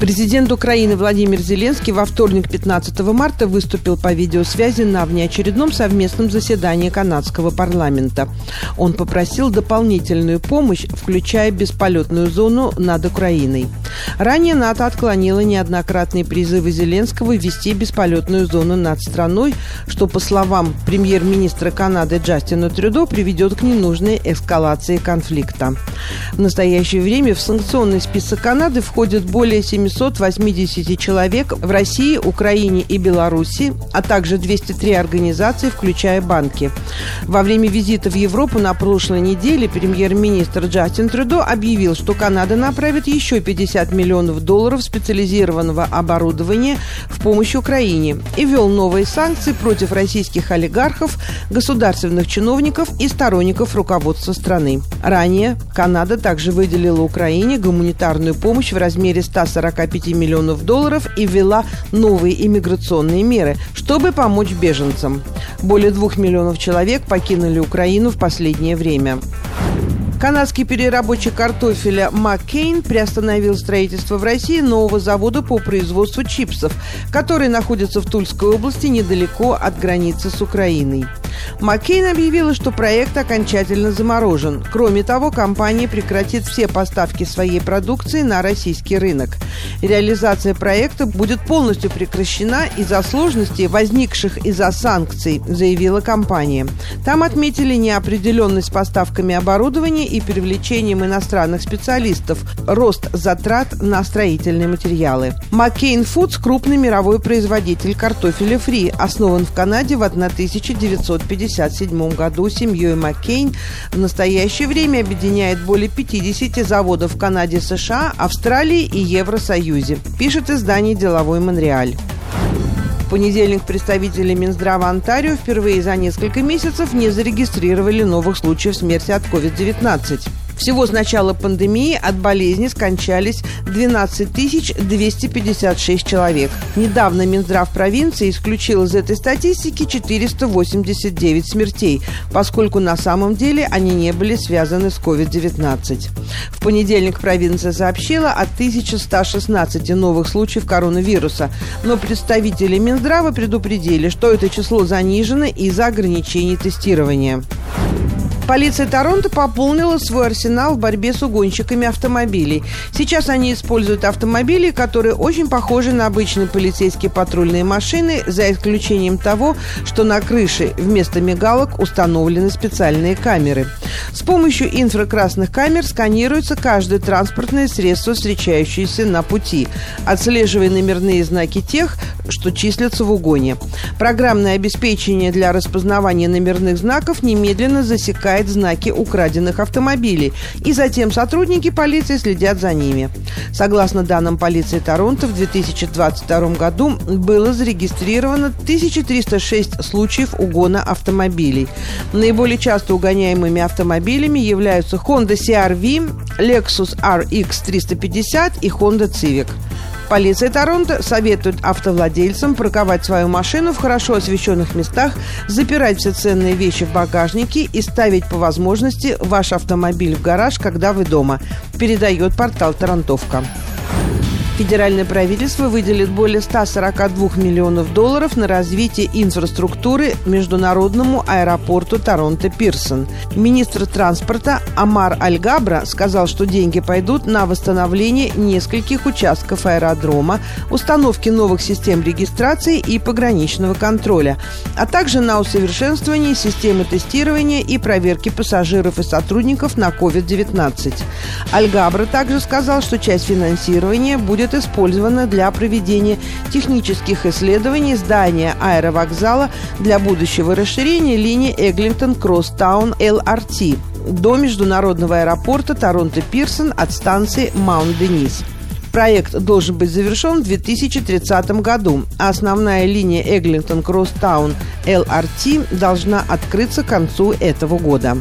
Президент Украины Владимир Зеленский во вторник 15 марта выступил по видеосвязи на внеочередном совместном заседании канадского парламента. Он попросил дополнительную помощь, включая бесполетную зону над Украиной. Ранее НАТО отклонило неоднократные призывы Зеленского ввести бесполетную зону над страной, что, по словам премьер-министра Канады Джастина Трюдо, приведет к ненужной эскалации конфликта. В настоящее время в санкционный список Канады входит более 700 780 человек в России, Украине и Беларуси, а также 203 организации, включая банки. Во время визита в Европу на прошлой неделе премьер-министр Джастин Трюдо объявил, что Канада направит еще 50 миллионов долларов специализированного оборудования в помощь Украине и ввел новые санкции против российских олигархов, государственных чиновников и сторонников руководства страны. Ранее Канада также выделила Украине гуманитарную помощь в размере 140 45 миллионов долларов и ввела новые иммиграционные меры, чтобы помочь беженцам. Более двух миллионов человек покинули Украину в последнее время. Канадский переработчик картофеля Маккейн приостановил строительство в России нового завода по производству чипсов, который находится в Тульской области недалеко от границы с Украиной. Маккейн объявила, что проект окончательно заморожен. Кроме того, компания прекратит все поставки своей продукции на российский рынок. Реализация проекта будет полностью прекращена из-за сложностей, возникших из-за санкций, заявила компания. Там отметили неопределенность поставками оборудования и привлечением иностранных специалистов, рост затрат на строительные материалы. Маккейн Фудс – крупный мировой производитель картофеля фри, основан в Канаде в 1957 году семьей Маккейн. В настоящее время объединяет более 50 заводов в Канаде, США, Австралии и Евросоюзе, пишет издание «Деловой Монреаль понедельник представители Минздрава Онтарио впервые за несколько месяцев не зарегистрировали новых случаев смерти от COVID-19. Всего с начала пандемии от болезни скончались 12 256 человек. Недавно Минздрав провинции исключил из этой статистики 489 смертей, поскольку на самом деле они не были связаны с COVID-19. В понедельник провинция сообщила о 1116 новых случаев коронавируса, но представители Минздрава предупредили, что это число занижено из-за ограничений тестирования. Полиция Торонто пополнила свой арсенал в борьбе с угонщиками автомобилей. Сейчас они используют автомобили, которые очень похожи на обычные полицейские патрульные машины, за исключением того, что на крыше вместо мигалок установлены специальные камеры. С помощью инфракрасных камер сканируется каждое транспортное средство, встречающееся на пути, отслеживая номерные знаки тех, что числятся в угоне. Программное обеспечение для распознавания номерных знаков немедленно засекает проверяет знаки украденных автомобилей, и затем сотрудники полиции следят за ними. Согласно данным полиции Торонто, в 2022 году было зарегистрировано 1306 случаев угона автомобилей. Наиболее часто угоняемыми автомобилями являются Honda CR-V, Lexus RX 350 и Honda Civic. Полиция Торонто советует автовладельцам парковать свою машину в хорошо освещенных местах, запирать все ценные вещи в багажнике и ставить по возможности ваш автомобиль в гараж, когда вы дома, передает портал «Тарантовка». Федеральное правительство выделит более 142 миллионов долларов на развитие инфраструктуры международному аэропорту Торонто-Пирсон. Министр транспорта Амар Альгабра сказал, что деньги пойдут на восстановление нескольких участков аэродрома, установки новых систем регистрации и пограничного контроля, а также на усовершенствование системы тестирования и проверки пассажиров и сотрудников на COVID-19. Альгабра также сказал, что часть финансирования будет будет использована для проведения технических исследований здания аэровокзала для будущего расширения линии Эглингтон-Кросстаун ЛРТ до международного аэропорта Торонто-Пирсон от станции Маунт-Денис. Проект должен быть завершен в 2030 году, а основная линия Эглингтон-Кросстаун ЛРТ должна открыться к концу этого года.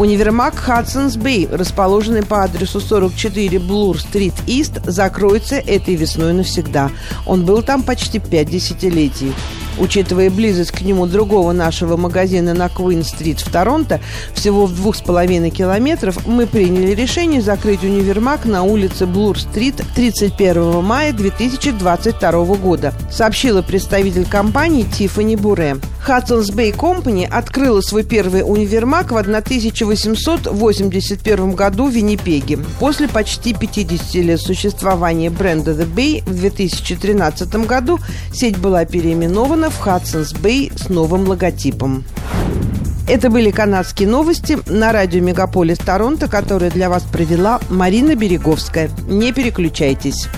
Универмаг Hudson's Bay, расположенный по адресу 44 Блур-стрит Ист, закроется этой весной навсегда. Он был там почти пять десятилетий. Учитывая близость к нему другого нашего магазина на Куин-стрит в Торонто, всего в двух с половиной километров, мы приняли решение закрыть универмаг на улице Блур-стрит 31 мая 2022 года, сообщила представитель компании Тиффани Буре. Hudson's Bay Company открыла свой первый универмаг в 1881 году в Виннипеге. После почти 50 лет существования бренда The Bay в 2013 году сеть была переименована в Bay с новым логотипом. Это были канадские новости на радио Мегаполис Торонто, которые для вас провела Марина Береговская. Не переключайтесь.